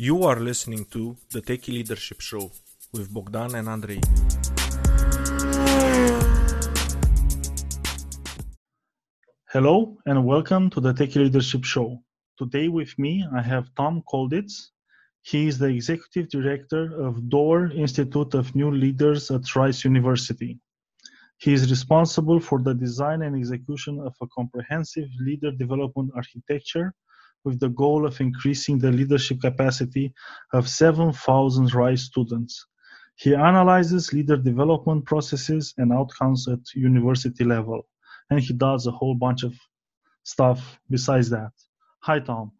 You are listening to the Techie Leadership Show with Bogdan and Andrei. Hello and welcome to the Techie Leadership Show. Today with me I have Tom Kolditz. He is the Executive Director of Doerr Institute of New Leaders at Rice University. He is responsible for the design and execution of a comprehensive leader development architecture with the goal of increasing the leadership capacity of 7,000 Rice students. He analyzes leader development processes and outcomes at university level, and he does a whole bunch of stuff besides that. Hi, Tom.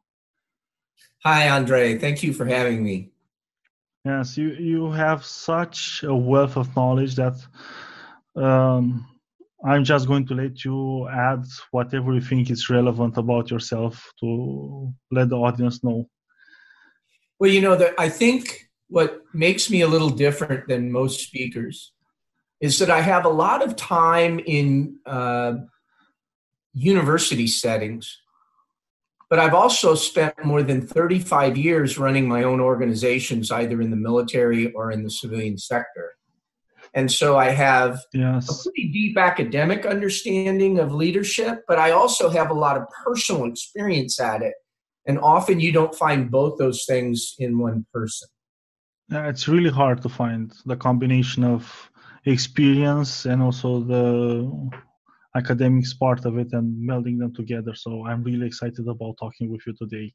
Hi, Andre. Thank you for having me. Yes, you, you have such a wealth of knowledge that um, I'm just going to let you add whatever you think is relevant about yourself to let the audience know. Well, you know, that I think what makes me a little different than most speakers is that I have a lot of time in uh, university settings, but I've also spent more than 35 years running my own organizations, either in the military or in the civilian sector. And so I have yes. a pretty deep academic understanding of leadership, but I also have a lot of personal experience at it. And often you don't find both those things in one person. Yeah, it's really hard to find the combination of experience and also the academics part of it and melding them together. So I'm really excited about talking with you today.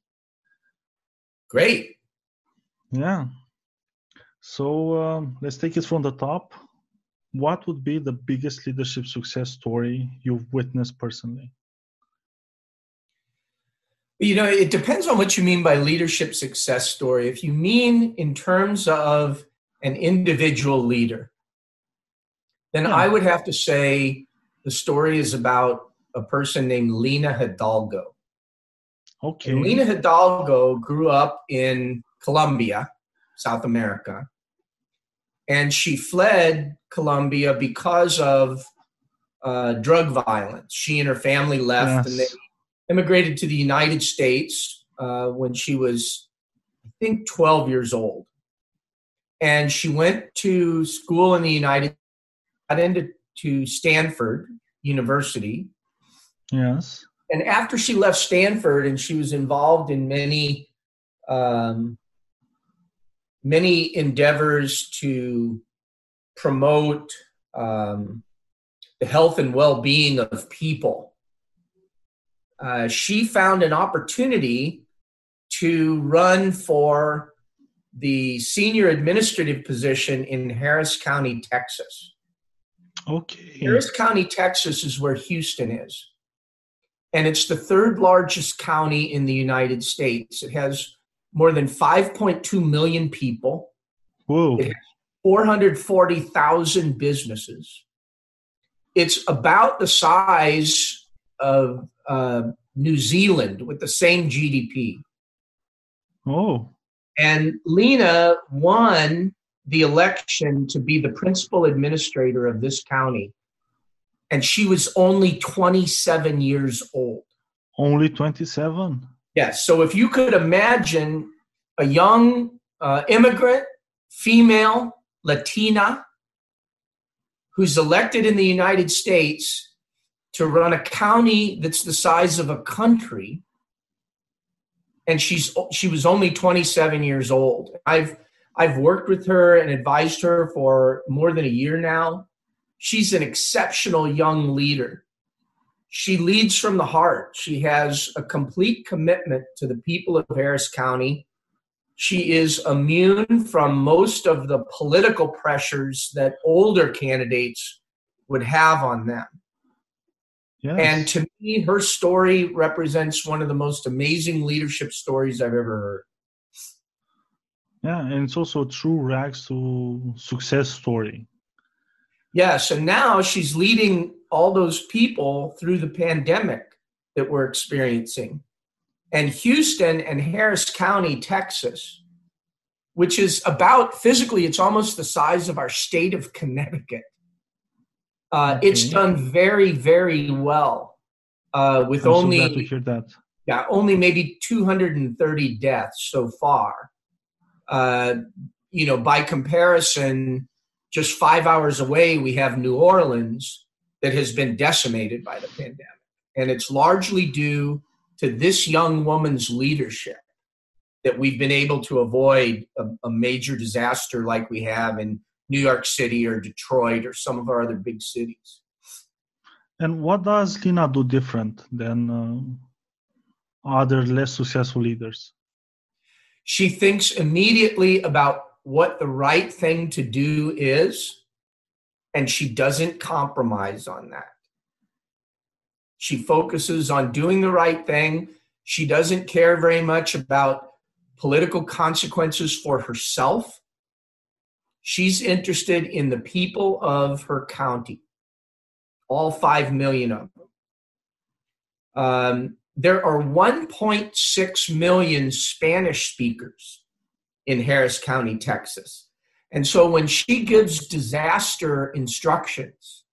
Great. Yeah. So um, let's take it from the top. What would be the biggest leadership success story you've witnessed personally? You know, it depends on what you mean by leadership success story. If you mean in terms of an individual leader, then yeah. I would have to say the story is about a person named Lina Hidalgo. Okay. And Lina Hidalgo grew up in Colombia, South America, and she fled Colombia because of uh, drug violence. She and her family left, yes. and they immigrated to the United States uh, when she was, I think, 12 years old. And she went to school in the United, got into to Stanford University. Yes. And after she left Stanford, and she was involved in many um, many endeavors to promote um, the health and well-being of people. Uh, she found an opportunity to run for the senior administrative position in Harris County, Texas. Okay. Harris County, Texas is where Houston is. And it's the third largest county in the United States. It has more than 5.2 million people. Whoa. 440,000 businesses. It's about the size of uh, New Zealand with the same GDP. Oh. And Lina won the election to be the principal administrator of this county. And she was only 27 years old. Only 27? Yes. So if you could imagine a young uh, immigrant, female, Latina, who's elected in the United States to run a county that's the size of a country, and she's she was only 27 years old. I've I've worked with her and advised her for more than a year now. She's an exceptional young leader she leads from the heart. She has a complete commitment to the people of Harris County. She is immune from most of the political pressures that older candidates would have on them. Yes. And to me, her story represents one of the most amazing leadership stories I've ever heard. Yeah, and it's also a true rags to success story. Yes, and now she's leading all those people through the pandemic that we're experiencing. And Houston and Harris County, Texas, which is about physically, it's almost the size of our state of Connecticut. Uh, okay. It's done very, very well uh, with I'm only so glad to hear that. yeah, only maybe 230 deaths so far. Uh, you know, by comparison, just five hours away, we have New Orleans that has been decimated by the pandemic. And it's largely due to this young woman's leadership that we've been able to avoid a, a, major disaster like we have in New York City or Detroit or some of our other big cities. And what does Lina do different than uh, other less successful leaders? She thinks immediately about what the right thing to do is, and she doesn't compromise on that. She focuses on doing the right thing. She doesn't care very much about political consequences for herself. She's interested in the people of her county, all 5 million of them. Um, there are 1.6 million Spanish speakers in Harris County, Texas. And so when she gives disaster instructions,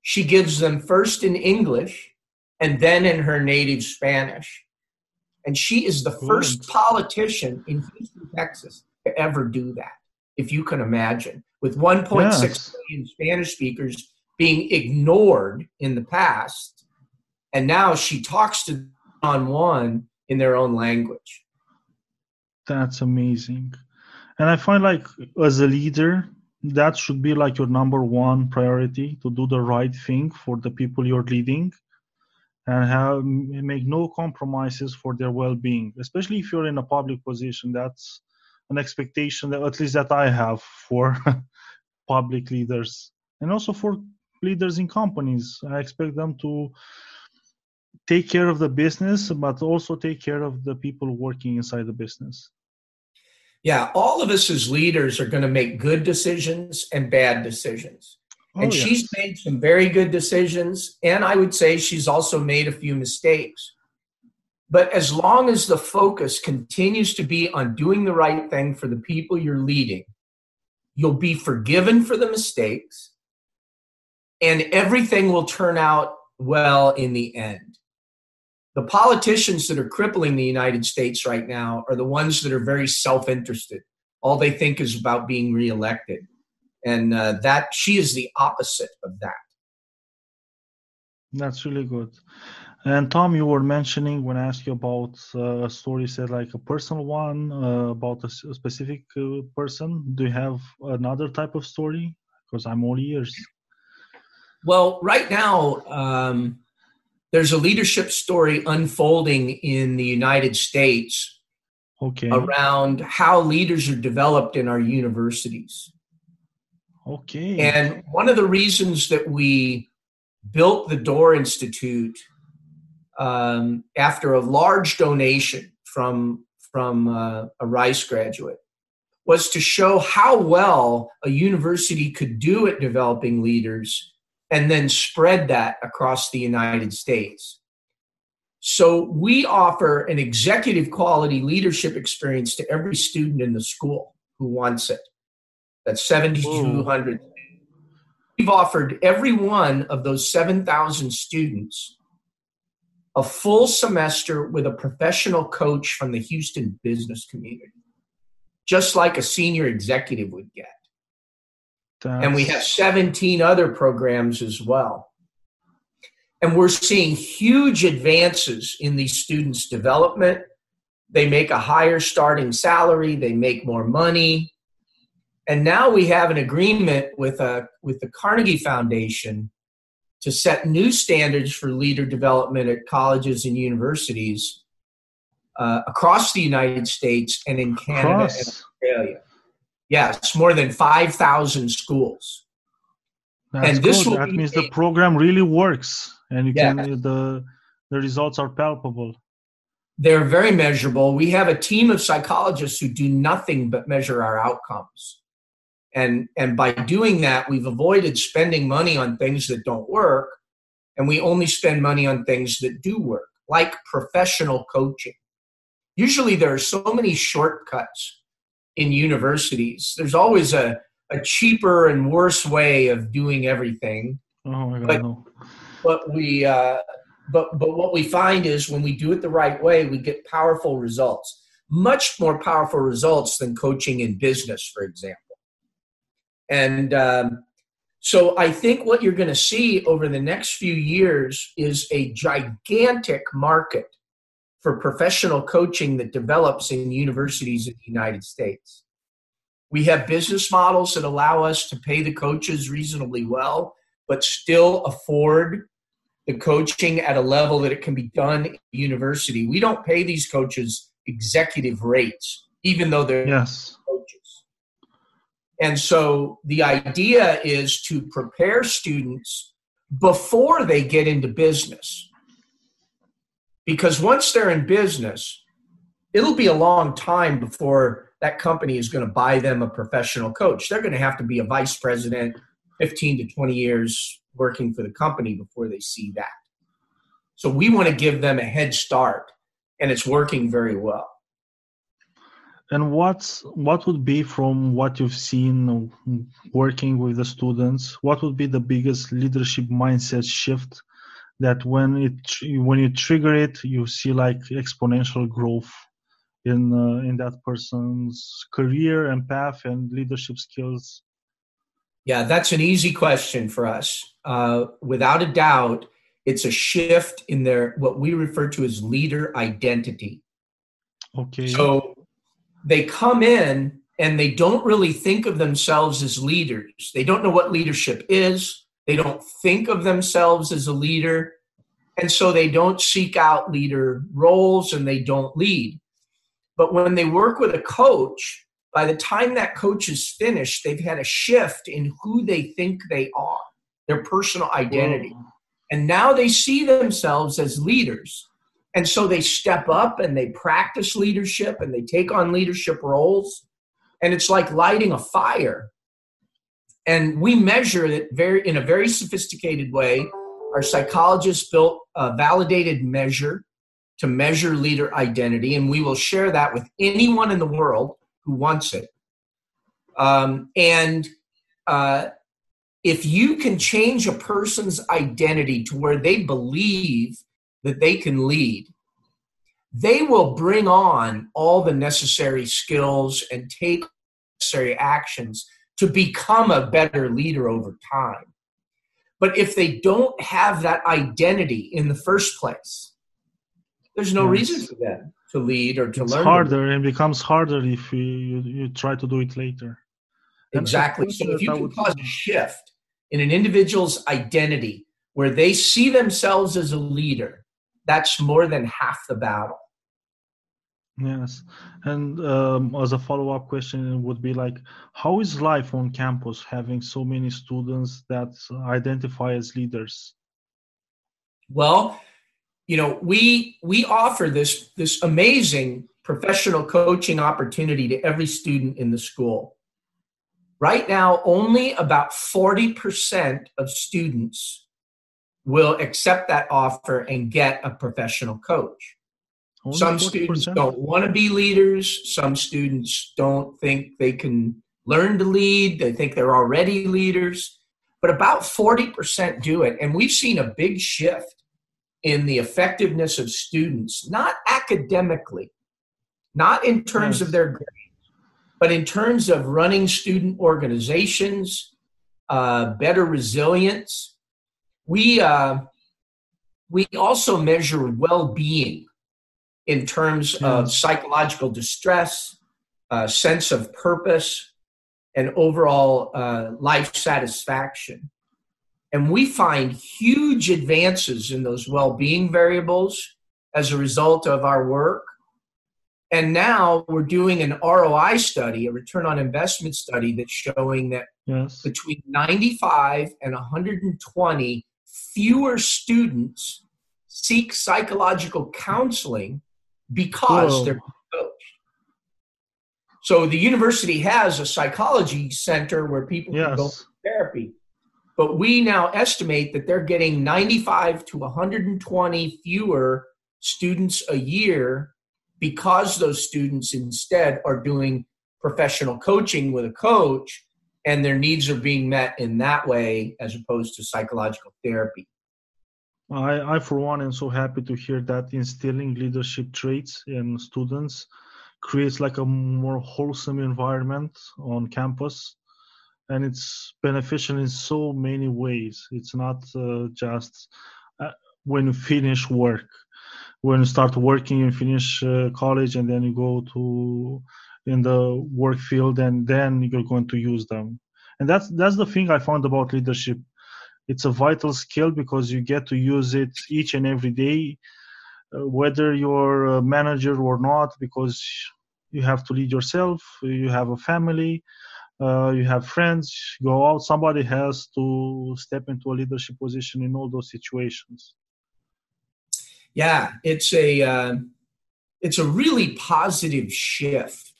she gives them first in English and then in her native Spanish. And she is the first politician in Houston, Texas to ever do that, if you can imagine, with 1.6 yes. million Spanish speakers being ignored in the past. And now she talks to on one in their own language. That's amazing. And I find like as a leader, that should be like your number one priority to do the right thing for the people you're leading and have make no compromises for their well-being especially if you're in a public position. That's an expectation that at least that i have for public leaders and also for leaders in companies. I expect them to take care of the business but also take care of the people working inside the business yeah, all of us as leaders are going to make good decisions and bad decisions. Oh, and yes. she's made some very good decisions. And I would say she's also made a few mistakes. But as long as the focus continues to be on doing the right thing for the people you're leading, you'll be forgiven for the mistakes and everything will turn out well in the end the politicians that are crippling the United States right now are the ones that are very self interested. All they think is about being reelected. And uh, that she is the opposite of that. That's really good. And Tom, you were mentioning when I asked you about uh, a story, said like a personal one uh, about a, a specific uh, person. Do you have another type of story? Because I'm all ears. Well, right now, um, there's a leadership story unfolding in the United States okay. around how leaders are developed in our universities. Okay. And one of the reasons that we built the Doerr Institute um, after a large donation from from uh, a Rice graduate was to show how well a university could do at developing leaders and then spread that across the United States. So we offer an executive quality leadership experience to every student in the school who wants it. That's 7,200. We've offered every one of those 7,000 students a full semester with a professional coach from the Houston business community, just like a senior executive would get. And we have 17 other programs as well. And we're seeing huge advances in these students' development. They make a higher starting salary, they make more money. And now we have an agreement with, a, uh, with the Carnegie Foundation to set new standards for leader development at colleges and universities uh, across the United States and in Canada across. and Australia. Yes, more than 5,000 schools. That's and this that means the program really works and you yeah. can the the results are palpable. They're very measurable. We have a team of psychologists who do nothing but measure our outcomes. And and by doing that, we've avoided spending money on things that don't work and we only spend money on things that do work, like professional coaching. Usually there are so many shortcuts in universities. There's always a, a cheaper and worse way of doing everything. Oh my God, but, but we uh, but but what we find is when we do it the right way, we get powerful results. much more powerful results than coaching in business, for example. And um, so I think what you're going to see over the next few years is a gigantic market for professional coaching that develops in universities in the United States. We have business models that allow us to pay the coaches reasonably well, but still afford the coaching at a level that it can be done at university. We don't pay these coaches executive rates, even though they're yes. coaches. And so the idea is to prepare students before they get into business. Because once they're in business, it'll be a long time before that company is going to buy them a professional coach. They're going to have to be a vice president 15 to 20 years working for the company before they see that. So we want to give them a head start, and it's working very well. And what's what would be from what you've seen working with the students? What would be the biggest leadership mindset shift that when it when you trigger it, you see like exponential growth in uh, in that person's career and path and leadership skills? Yeah, that's an easy question for us. Uh, without a doubt, it's a shift in their what we refer to as leader identity. Okay. So they come in and they don't really think of themselves as leaders. They don't know what leadership is. They don't think of themselves as a leader. And so they don't seek out leader roles and they don't lead. But when they work with a coach, by the time that coach is finished, they've had a shift in who they think they are, their personal identity. Whoa. And now they see themselves as leaders. And so they step up and they practice leadership and they take on leadership roles. And it's like lighting a fire. And we measure it very in a very sophisticated way. Our psychologists built a validated measure to measure leader identity, and we will share that with anyone in the world who wants it. Um, and uh, if you can change a person's identity to where they believe that they can lead, they will bring on all the necessary skills and take necessary actions to become a better leader over time. But if they don't have that identity in the first place, there's no yes. reason for them to lead or to it's learn. harder and becomes harder if you, you, you try to do it later. Exactly. So if you can cause a shift in an individual's identity where they see themselves as a leader, that's more than half the battle. Yes, and um, as a follow-up question would be like, how is life on campus having so many students that identify as leaders? Well, you know we we offer this this amazing professional coaching opportunity to every student in the school. Right now only about 40% of students will accept that offer and get a professional coach only some 40%? students don't want to be leaders some students don't think they can learn to lead they think they're already leaders but about 40% do it and we've seen a big shift in the effectiveness of students, not academically, not in terms yes. of their grades, but in terms of running student organizations, uh, better resilience. We uh, we also measure well-being in terms of psychological distress, uh, sense of purpose, and overall uh, life satisfaction. And we find huge advances in those well being variables as a result of our work. And now we're doing an ROI study, a return on investment study, that's showing that yes. between 95 and 120 fewer students seek psychological counseling because Whoa. they're coached. So the university has a psychology center where people yes. can go for therapy. But we now estimate that they're getting 95 to 120 fewer students a year because those students instead are doing professional coaching with a coach and their needs are being met in that way as opposed to psychological therapy. I, I for one, am so happy to hear that instilling leadership traits in students creates like a more wholesome environment on campus. And it's beneficial in so many ways. It's not uh, just uh, when you finish work. When you start working and finish uh, college and then you go to in the work field and then you're going to use them. And that's that's the thing i found about leadership it's a vital skill because you get to use it each and every day uh, whether you're a manager or not because you have to lead yourself you have a family uh, you have friends go out somebody has to step into a leadership position in all those situations. Yeah it's a uh, it's a really positive shift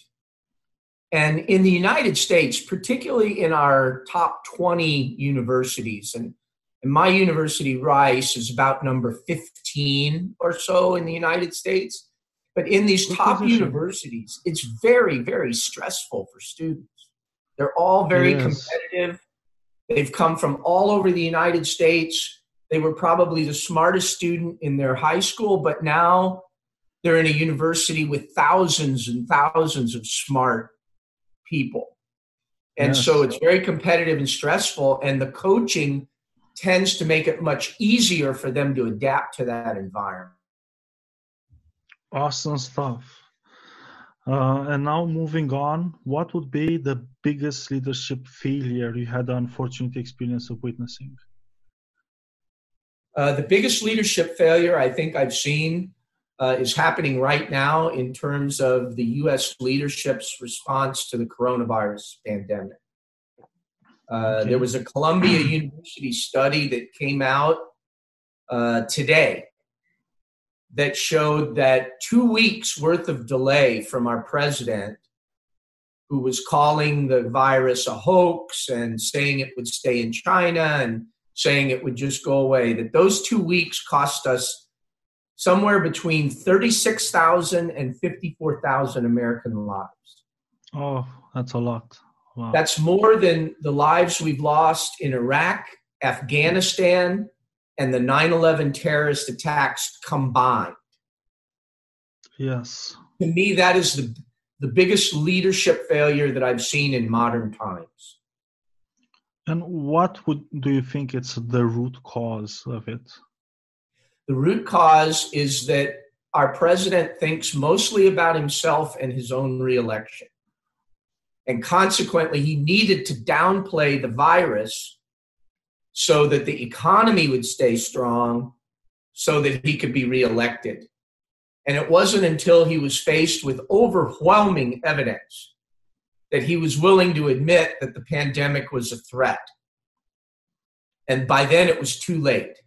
and in the United States, particularly in our top 20 universities, and, and my university, Rice, is about number 15 or so in the United States. But in these top universities, it's very, very stressful for students. They're all very yes. competitive. They've come from all over the United States. They were probably the smartest student in their high school, but now they're in a university with thousands and thousands of smart people. And yes. so it's very competitive and stressful, and the coaching tends to make it much easier for them to adapt to that environment. Awesome stuff. Uh, and now moving on, what would be the biggest leadership failure you had the unfortunate experience of witnessing? Uh, the biggest leadership failure I think I've seen uh, is happening right now in terms of the U.S. leadership's response to the coronavirus pandemic. Uh, okay. There was a Columbia University study that came out uh, today that showed that two weeks worth of delay from our president, who was calling the virus a hoax and saying it would stay in China and saying it would just go away, that those two weeks cost us somewhere between 36,000 and 54,000 American lives. Oh, that's a lot. Wow. That's more than the lives we've lost in Iraq, Afghanistan, and the 9 11 terrorist attacks combined. Yes. To me, that is the, the biggest leadership failure that I've seen in modern times. And what would do you think it's the root cause of it? The root cause is that our president thinks mostly about himself and his own reelection. And consequently, he needed to downplay the virus so that the economy would stay strong so that he could be reelected. And it wasn't until he was faced with overwhelming evidence that he was willing to admit that the pandemic was a threat. And by then it was too late.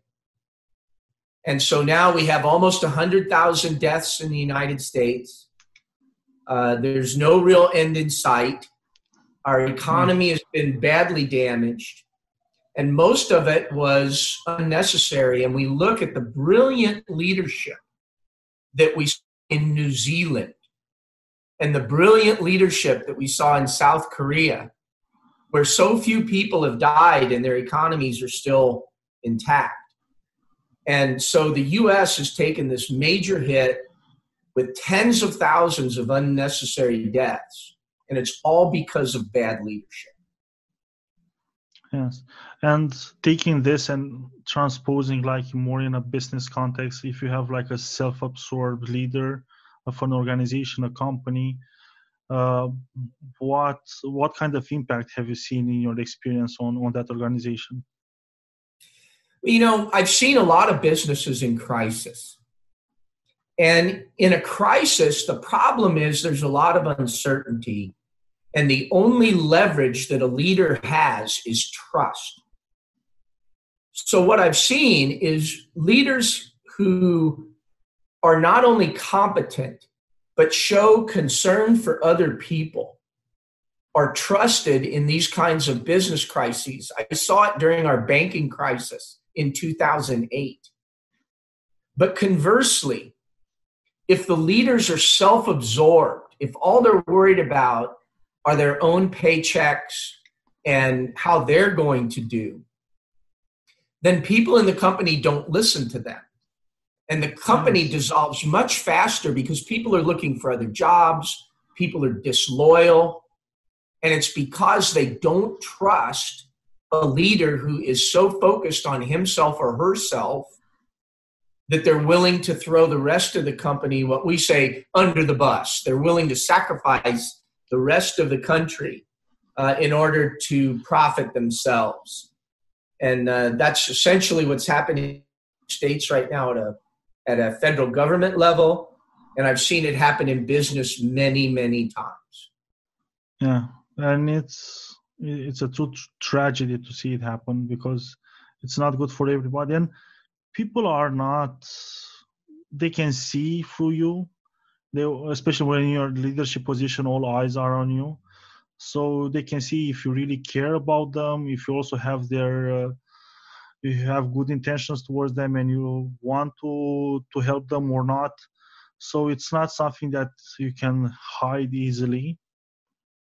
And so now we have almost 100,000 deaths in the United States. Uh, there's no real end in sight. Our economy has been badly damaged, and most of it was unnecessary. And we look at the brilliant leadership that we saw in New Zealand and the brilliant leadership that we saw in South Korea, where so few people have died and their economies are still intact. And so the US has taken this major hit with tens of thousands of unnecessary deaths. And it's all because of bad leadership. Yes. And taking this and transposing like more in a business context, if you have like a self absorbed leader of an organization, a company, uh, what what kind of impact have you seen in your experience on, on that organization? You know, I've seen a lot of businesses in crisis. And in a crisis, the problem is there's a lot of uncertainty. And the only leverage that a leader has is trust. So, what I've seen is leaders who are not only competent, but show concern for other people are trusted in these kinds of business crises. I saw it during our banking crisis in 2008. But conversely, if the leaders are self absorbed, if all they're worried about are their own paychecks and how they're going to do, then people in the company don't listen to them. And the company dissolves much faster because people are looking for other jobs, people are disloyal. And it's because they don't trust a leader who is so focused on himself or herself that they're willing to throw the rest of the company, what we say, under the bus. They're willing to sacrifice the rest of the country uh, in order to profit themselves. And uh, that's essentially what's happening in states right now at a, at a federal government level. And I've seen it happen in business many, many times. Yeah. And it's, it's a true tragedy to see it happen because it's not good for everybody. And people are not, they can see through you. They, especially when you're in leadership position, all eyes are on you so they can see if you really care about them if you also have their uh, you have good intentions towards them and you want to to help them or not so it's not something that you can hide easily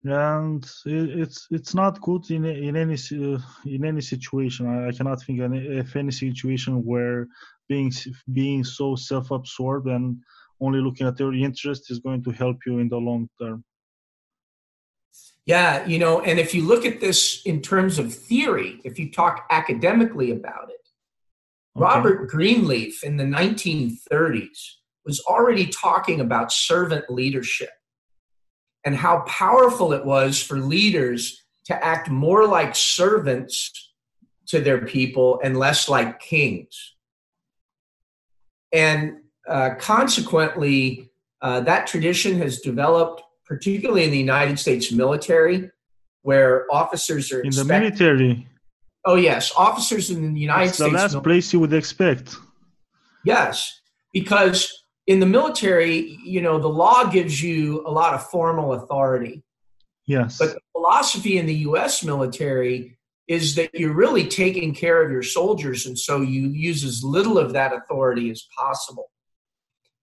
and it's it's not good in in any uh, in any situation. I, I cannot think of any situation where being being so self-absorbed and only looking at your interest is going to help you in the long term. Yeah, you know, and if you look at this in terms of theory, if you talk academically about it, okay. Robert Greenleaf in the 1930s was already talking about servant leadership and how powerful it was for leaders to act more like servants to their people and less like kings. And uh, consequently, uh, that tradition has developed particularly in the United States military, where officers are in the military. Oh yes, officers in the United it's States. The last place you would expect. Yes, because in the military, you know, the law gives you a lot of formal authority. Yes. But the philosophy in the U.S. military is that you're really taking care of your soldiers, and so you use as little of that authority as possible.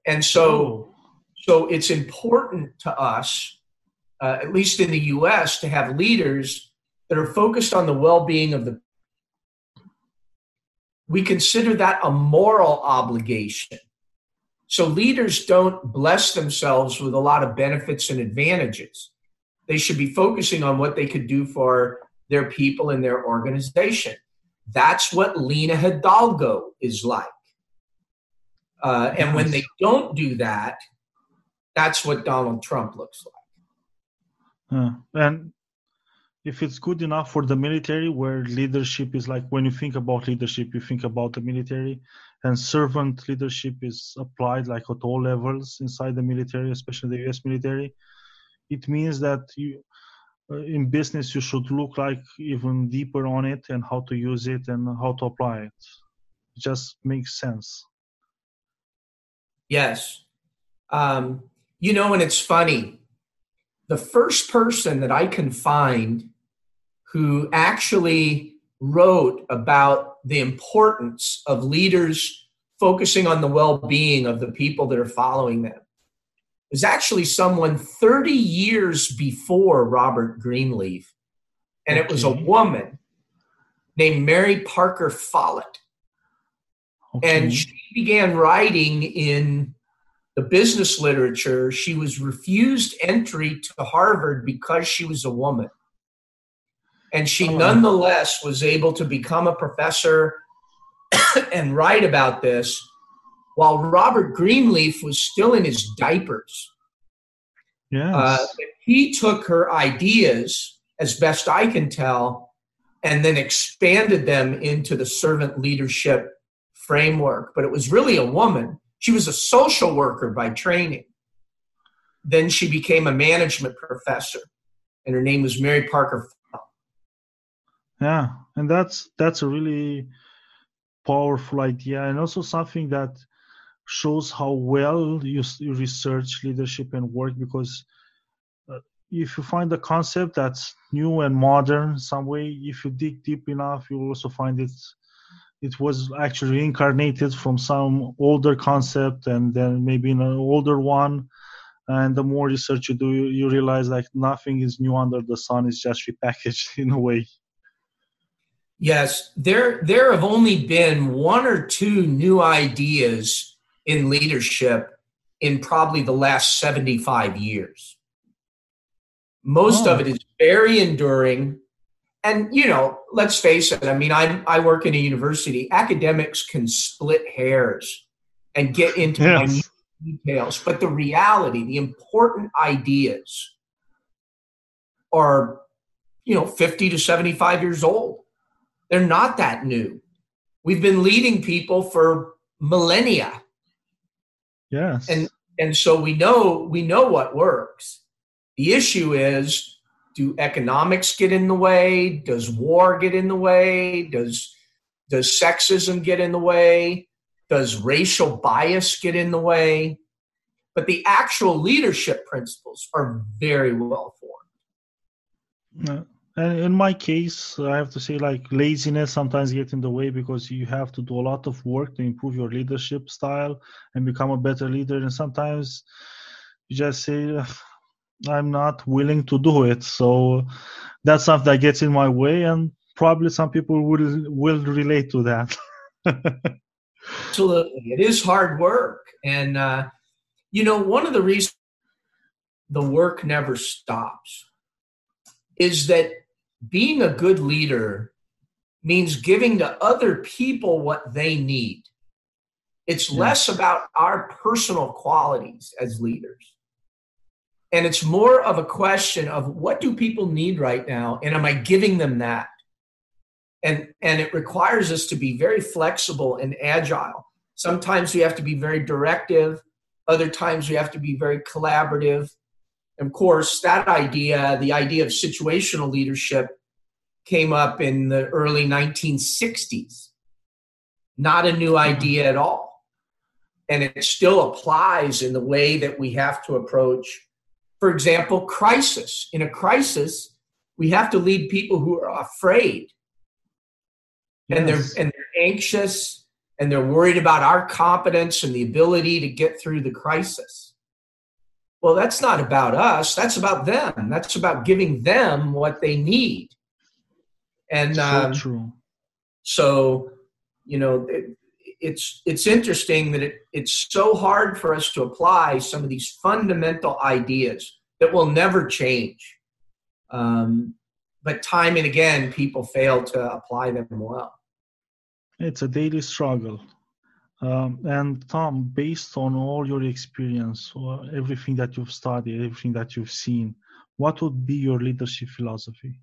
And so, oh. So it's important to us, uh, at least in the US, to have leaders that are focused on the well being of the. We consider that a moral obligation. So leaders don't bless themselves with a lot of benefits and advantages. They should be focusing on what they could do for their people and their organization. That's what Lina Hidalgo is like. Uh, and when they don't do that, that's what Donald Trump looks like. Uh, and if it's good enough for the military, where leadership is like when you think about leadership, you think about the military, and servant leadership is applied like at all levels inside the military, especially the U.S. military. It means that you, uh, in business, you should look like even deeper on it and how to use it and how to apply it. It just makes sense. Yes. Um, you know, and it's funny. The first person that I can find who actually wrote about the importance of leaders focusing on the well being of the people that are following them was actually someone 30 years before Robert Greenleaf. And it was a woman named Mary Parker Follett. Okay. And she began writing in the business literature, she was refused entry to Harvard because she was a woman. And she oh. nonetheless was able to become a professor and write about this while Robert Greenleaf was still in his diapers. Yes. Uh, he took her ideas, as best I can tell, and then expanded them into the servant leadership framework. But it was really a woman she was a social worker by training. Then she became a management professor, and her name was Mary Parker. Yeah, and that's that's a really powerful idea, and also something that shows how well you, you research leadership and work. Because uh, if you find a concept that's new and modern, some way, if you dig deep enough, you also find it it was actually incarnated from some older concept and then maybe in an older one and the more research you do you, realize like nothing is new under the sun it's just repackaged in a way yes there there have only been one or two new ideas in leadership in probably the last 75 years Most Oh. of it is very enduring. And you know, let's face it. I mean, I I work in a university. Academics can split hairs and get into Yes. details, but the reality, the important ideas, are you know 50 to 75 years old. They're not that new. We've been leading people for millennia. Yes. And- and so we know we know what works. The issue is do economics get in the way? Does war get in the way? Does does sexism get in the way? Does racial bias get in the way? But the actual leadership principles are very well formed. Uh, and in my case, I have to say, like laziness sometimes gets in the way because you have to do a lot of work to improve your leadership style and become a better leader. And sometimes you just say, "I'm not willing to do it." So that's something that gets in my way, and probably some people will will relate to that. Absolutely. It is hard work. And, uh, you know, one of the reasons the work never stops is that being a good leader means giving to other people what they need. It's Yeah. less about our personal qualities as leaders. And it's more of a question of what do people need right now? And am I giving them that? and and it requires us to be very flexible and agile sometimes we have to be very directive other times we have to be very collaborative of course that idea the idea of situational leadership came up in the early 1960s not a new mm-hmm. idea at all. And it still applies in the way that we have to approach for example crisis. In a crisis we have to lead people who are afraid. And they're and they're anxious and they're worried about our competence and the ability to get through the crisis. Well, that's not about us. That's about them. That's about giving them what they need. And so um, true. so, you know, it, it's it's interesting that it, it's so hard for us to apply some of these fundamental ideas that will never change. Um, but time and again, people fail to apply them well. It's a daily struggle. Um, and Tom, based on all your experience, or everything that you've studied, everything that you've seen, what would be your leadership philosophy?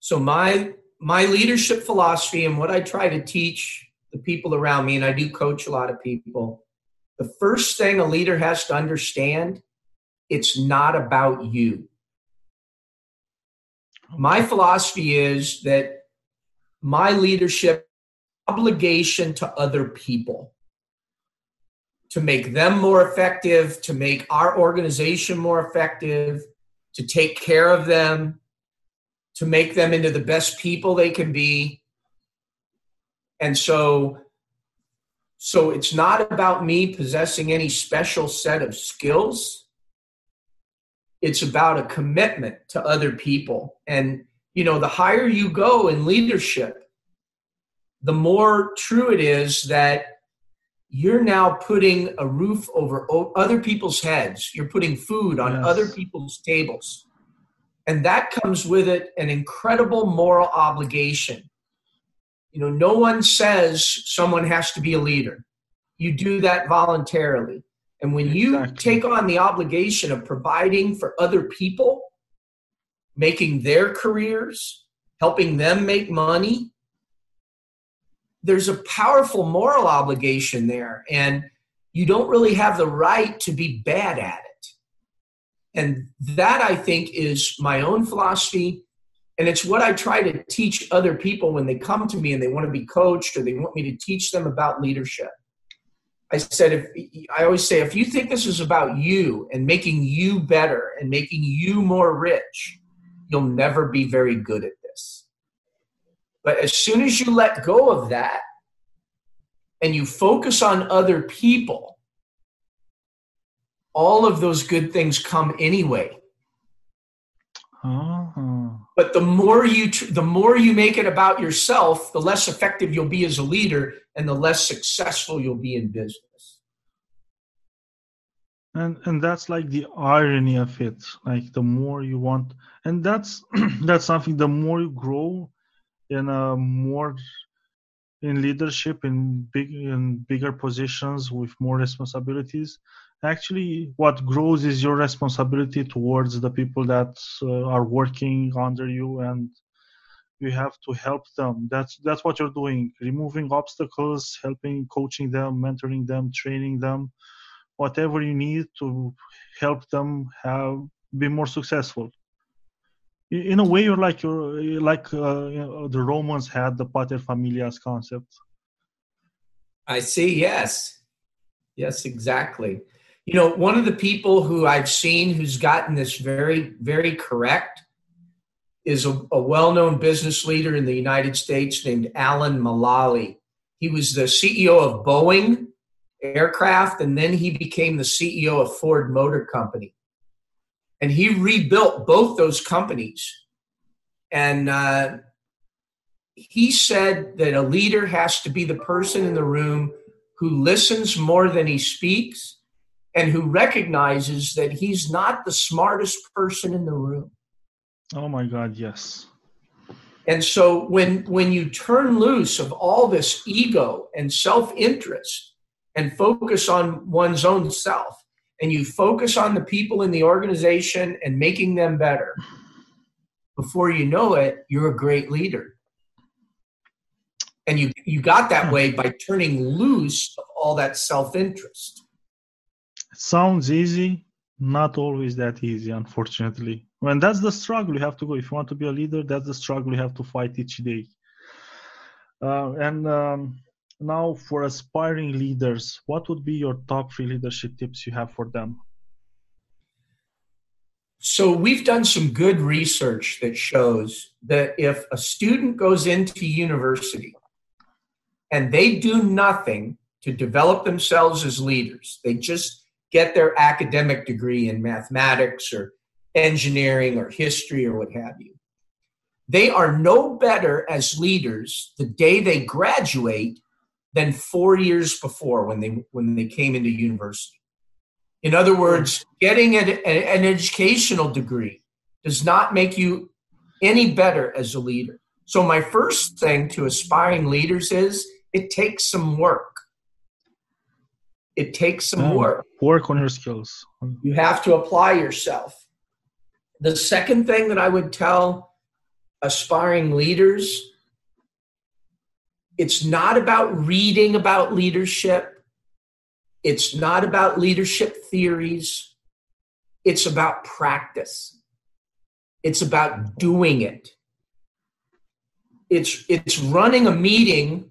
So my my leadership philosophy and what I try to teach the people around me, and I do coach a lot of people. The first thing a leader has to understand, it's not about you. My philosophy is that my leadership obligation to other people to make them more effective, to make our organization more effective, to take care of them, to make them into the best people they can be. And so so it's not about me possessing any special set of skills. It's about a commitment to other people. And you know, the higher you go in leadership, the more true it is that you're now putting a roof over other people's heads. You're putting food on Yes. other people's tables. And that comes with it an incredible moral obligation. You know, no one says someone has to be a leader. You do that voluntarily. And when you take on the obligation of providing for other people, making their careers, helping them make money, there's a powerful moral obligation there. And you don't really have the right to be bad at it. And that, I think, is my own philosophy. And it's what I try to teach other people when they come to me and they want to be coached or they want me to teach them about leadership. I said, if I always say, if you think this is about you and making you better and making you more rich, you'll never be very good at. But as soon as you let go of that and you focus on other people, all of those good things come anyway. Ah, But the more you tr- the more you make it about yourself, the less effective you'll be as a leader and the less successful you'll be in business. and and that's like the irony of it like the more you want and that's that's something the more you grow in a more in leadership in big in bigger positions with more responsibilities. Actually what grows is your responsibility towards the people that uh, are working under you and you have to help them. That's that's what you're doing removing obstacles helping coaching them mentoring them training them. Whatever you need to help them have be more successful in a way you're like you're like uh, you know, the romans had the pater familias concept. I see yes. Yes exactly. You know one of the people who i've seen who's gotten this very very correct is a, a well-known business leader in the united states named alan mulally he was the ceo of boeing aircraft, and then he became the CEO of Ford Motor Company. And he rebuilt both those companies. And uh, he said that a leader has to be the person in the room who listens more than he speaks and who recognizes that he's not the smartest person in the room. Oh my God, yes. And so when when you turn loose of all this ego and self-interest and focus on one's own self and you focus on the people in the organization and making them better before you know it you're a great leader. And you you got that way by turning loose of all that self-interest. Sounds easy not always that easy unfortunately. When that's the struggle you have to go. If you want to be a leader that's the struggle. You have to fight each day. Uh, and um, now for aspiring leaders what would be your top three leadership tips you have for them? So we've done some good research that shows that if a student goes into university and they do nothing to develop themselves as leaders they just get their academic degree in mathematics or engineering or history or what have you they are no better as leaders the day they graduate than four years before when they when they came into university. In other words, getting an, an educational degree does not make you any better as a leader. So my first thing to aspiring leaders is it takes some work. It takes some oh, work. Work on your skills. You have to apply yourself. The second thing that I would tell aspiring leaders it's not about reading about leadership. It's not about leadership theories. It's about practice. It's about doing it. It's, it's running a meeting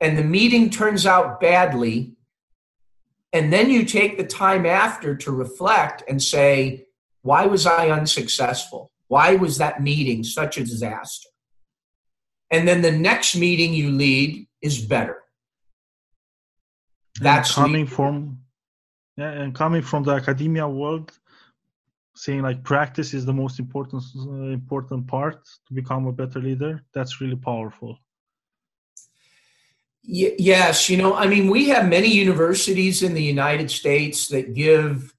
and the meeting turns out badly. And then you take the time after to reflect and say, why was I unsuccessful? Why was that meeting such a disaster? And then the next meeting you lead is better. That's coming from yeah, and coming from the academia world, saying like practice is the most important uh, important part to become a better leader. That's really powerful. Y- yes, you know, I mean, we have many universities in the United States that give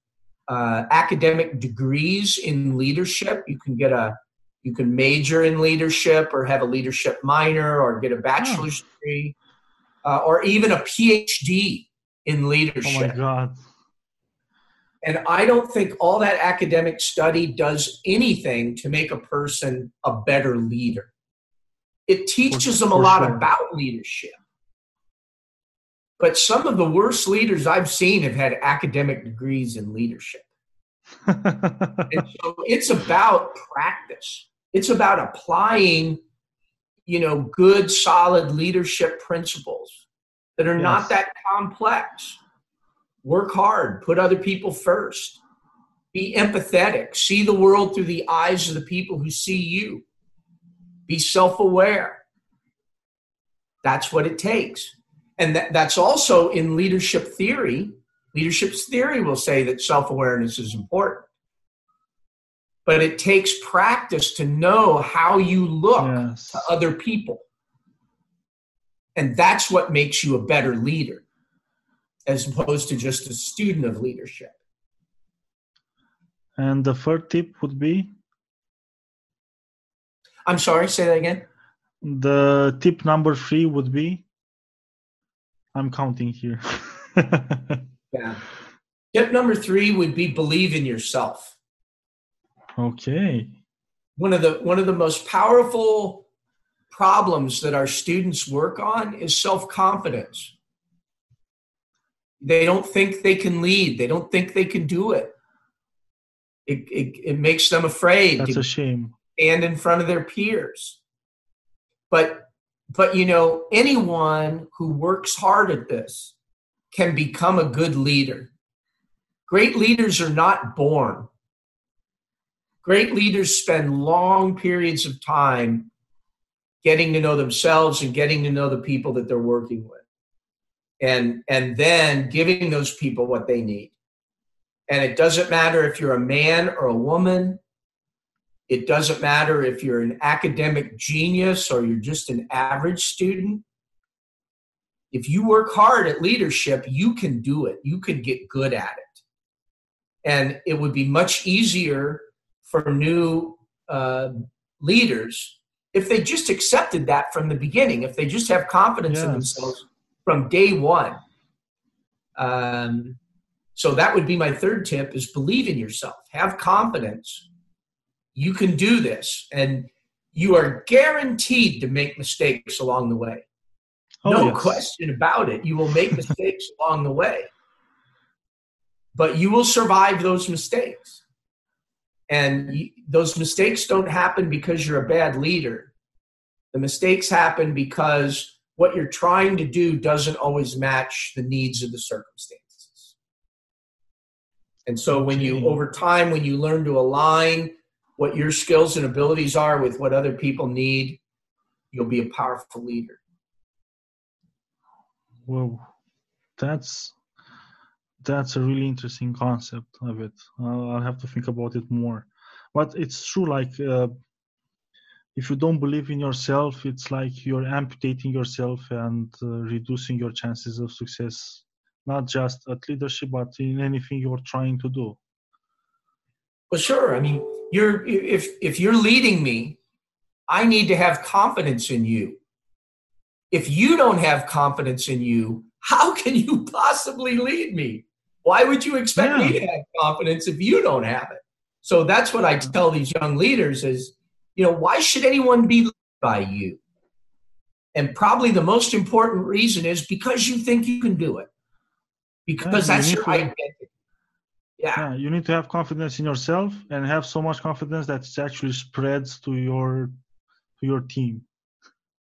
uh, academic degrees in leadership. You can get a you can major in leadership or have a leadership minor or get a bachelor's oh. degree uh, or even a PhD in leadership. Oh my God. And I don't think all that academic study does anything to make a person a better leader. It teaches for, them a lot sure. about leadership. But some of the worst leaders I've seen have had academic degrees in leadership. and so it's about practice. It's about applying, you know, good, solid leadership principles that are yes. not that complex. Work hard, put other people first, be empathetic, see the world through the eyes of the people who see you, be self aware. That's what it takes. And that, that's also in leadership theory. Leadership theory will say that self awareness is important but it takes practice to know how you look yes. to other people. And that's what makes you a better leader as opposed to just a student of leadership. And the third tip would be I'm sorry, say that again. the tip number three would be I'm counting here. Yeah. Tip number three would be believe in yourself. Okay. One of the one of the most powerful problems that our students work on is self-confidence. They don't think they can lead. They don't think they can do it. It, it, it makes them afraid That's a shame. stand in front of their peers. But but you know, anyone who works hard at this can become a good leader. Great leaders are not born. Great leaders spend long periods of time getting to know themselves and getting to know the people that they're working with. And and then giving those people what they need. And it doesn't matter if you're a man or a woman, it doesn't matter if you're an academic genius or you're just an average student. If you work hard at leadership, you can do it. You can get good at it. And it would be much easier for new uh, leaders if they just accepted that from the beginning, if they just have confidence in themselves from day one. Um, so that would be my third tip is believe in yourself. Have confidence you can do this and you are guaranteed to make mistakes along the way Oh, no yes. question about it you will make mistakes along the way but you will survive those mistakes and those mistakes don't happen because you're a bad leader. The mistakes happen because what you're trying to do doesn't always match the needs of the circumstances. And so when you over time when you learn to align what your skills and abilities are with what other people need, you'll be a powerful leader. Well, that's that's a really interesting concept of it. I'll, have to think about it more. But it's true, like uh, if you don't believe in yourself, it's like you're amputating yourself and uh, reducing your chances of success, not just at leadership, but in anything you're trying to do. Well, sure. I mean, you're if if you're leading me, I need to have confidence in you. If you don't have confidence in you, how can you possibly lead me? Why would you expect me to have confidence if you don't have it? So that's what I tell these young leaders is, you know, why should anyone be led by you? And probably the most important reason is because you think you can do it. Because Yeah, that's need your identity. Yeah. Yeah, you need to have confidence in yourself and have so much confidence that it actually spreads to your to your team.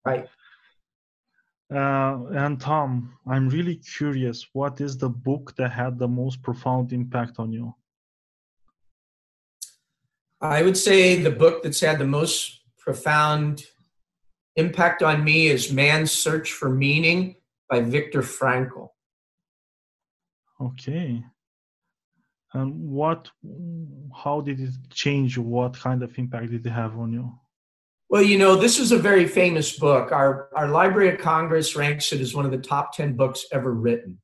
Right. Uh, and Tom, I'm really curious. What is the book that had the most profound impact on you? I would say the book that's had the most profound impact on me is Man's Search for Meaning by Viktor Frankl. Okay. And what? How did it change? What kind of impact did it have on you? Well, you know, this is a very famous book. Our, our Library of Congress ranks it as one of the top 10 books ever written.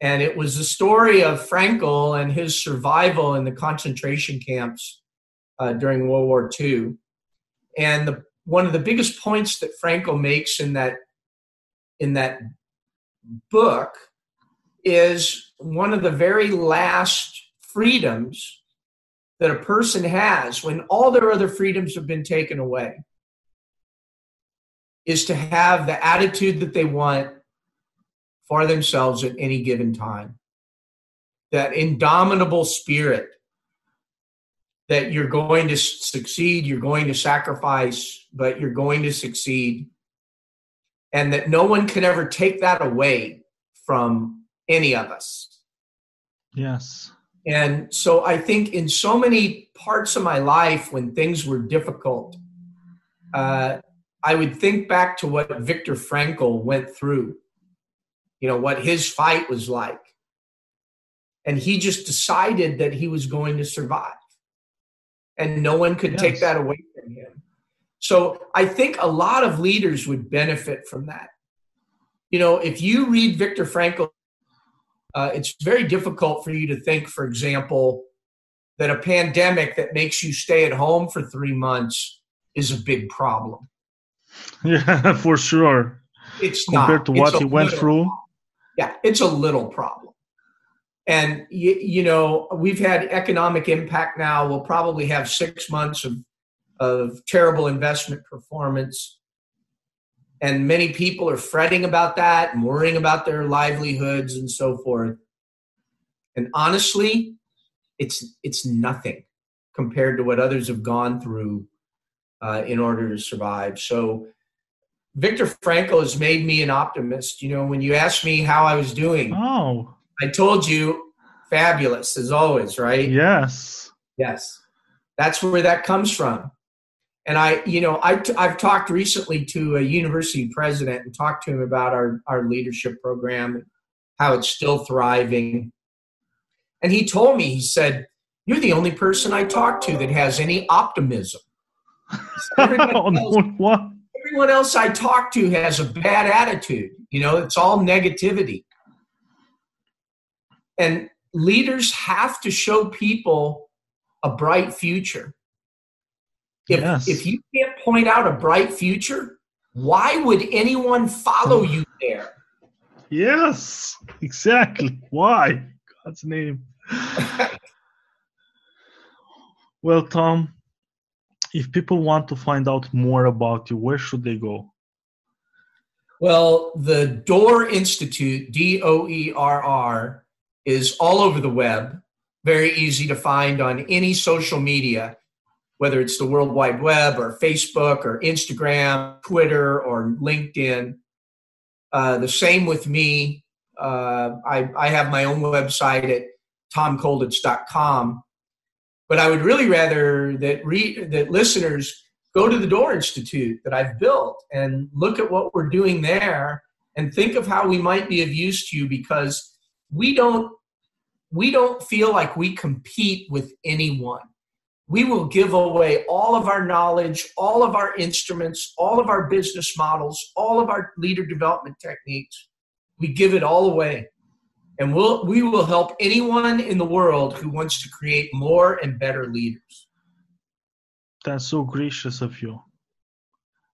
And it was the story of Frankl and his survival in the concentration camps uh, during World War II. And the, one of the biggest points that Frankl makes in that, in that book is one of the very last freedoms that a person has when all their other freedoms have been taken away is to have the attitude that they want for themselves at any given time. That indomitable spirit that you're going to succeed, you're going to sacrifice, but you're going to succeed. And that no one can ever take that away from any of us. Yes. And so I think in so many parts of my life when things were difficult, uh, I would think back to what Viktor Frankl went through, you know, what his fight was like. And he just decided that he was going to survive. And no one could take that away from him. So I think a lot of leaders would benefit from that. You know, if you read Viktor Frankl uh, it's very difficult for you to think, for example, that a pandemic that makes you stay at home for three months is a big problem. Yeah, for sure. It's not Compared not. to what he went little through. yeah it's a little problem and you, you know we've had economic impact now we'll probably have six months of of terrible investment performance and many people are fretting about that and worrying about their livelihoods and so forth and honestly it's it's nothing compared to what others have gone through uh, in order to survive so Viktor Frankl has made me an optimist. You know, when you asked me how I was doing, Oh, I told you fabulous as always, right? yes. Yes. That's where that comes from. And I, you know, I t- I've talked recently to a university president and talked to him about our, our leadership program and how it's still thriving. And he told me, he said, You're the only person I talk to that has any optimism. Everybody Oh, else- no, everyone else I talk to has a bad attitude. You know, it's all negativity. And leaders have to show people a bright future. If, Yes. if you can't point out a bright future, why would anyone follow you there? Yes, exactly. Why? God's name. well, Tom, if people want to find out more about you, where should they go? Well, the Doerr Institute, D O E R R, is all over the web, very easy to find on any social media, whether it's the World Wide Web or Facebook or Instagram, Twitter, or LinkedIn. Uh, the same with me. Uh, I, I have my own website at tomkolditz.com. But I would really rather that re- that listeners go to the Doerr Institute that I've built and look at what we're doing there and think of how we might be of use to you because we don't we don't feel like we compete with anyone. We will give away all of our knowledge, all of our instruments, all of our business models, all of our leader development techniques. We give it all away. And we'll, we will help anyone in the world who wants to create more and better leaders. That's so gracious of you.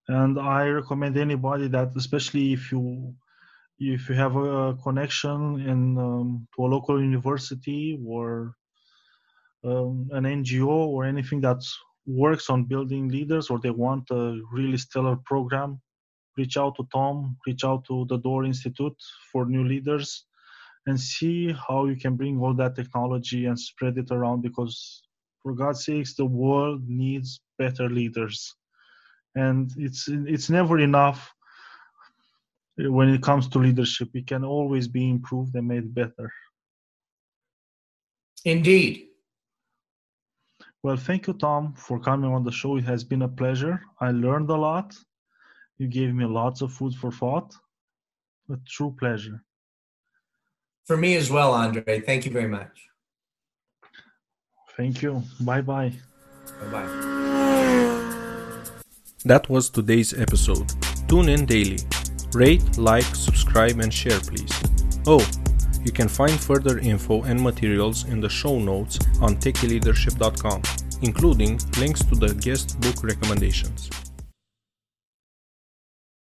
And I recommend anybody that, especially if you if you have a connection in um, to a local university or um, an NGO or anything that works on building leaders or they want a really stellar program, reach out to Tom, reach out to the Doerr Institute for new leaders and see how you can bring all that technology and spread it around because for God's sakes the world needs better leaders. And it's it's never enough when it comes to leadership. It can always be improved and made better. Indeed. Well thank you tom for coming on the show it has been a pleasure i learned a lot you gave me lots of food for thought a true pleasure For me as well, Andre. Thank you very much. thank you bye bye Bye bye. That was today's episode. Tune in daily. Rate, like, subscribe, and share, please. Oh, you can find further info and materials in the show notes on techyleadership.com, including links to the guest book recommendations.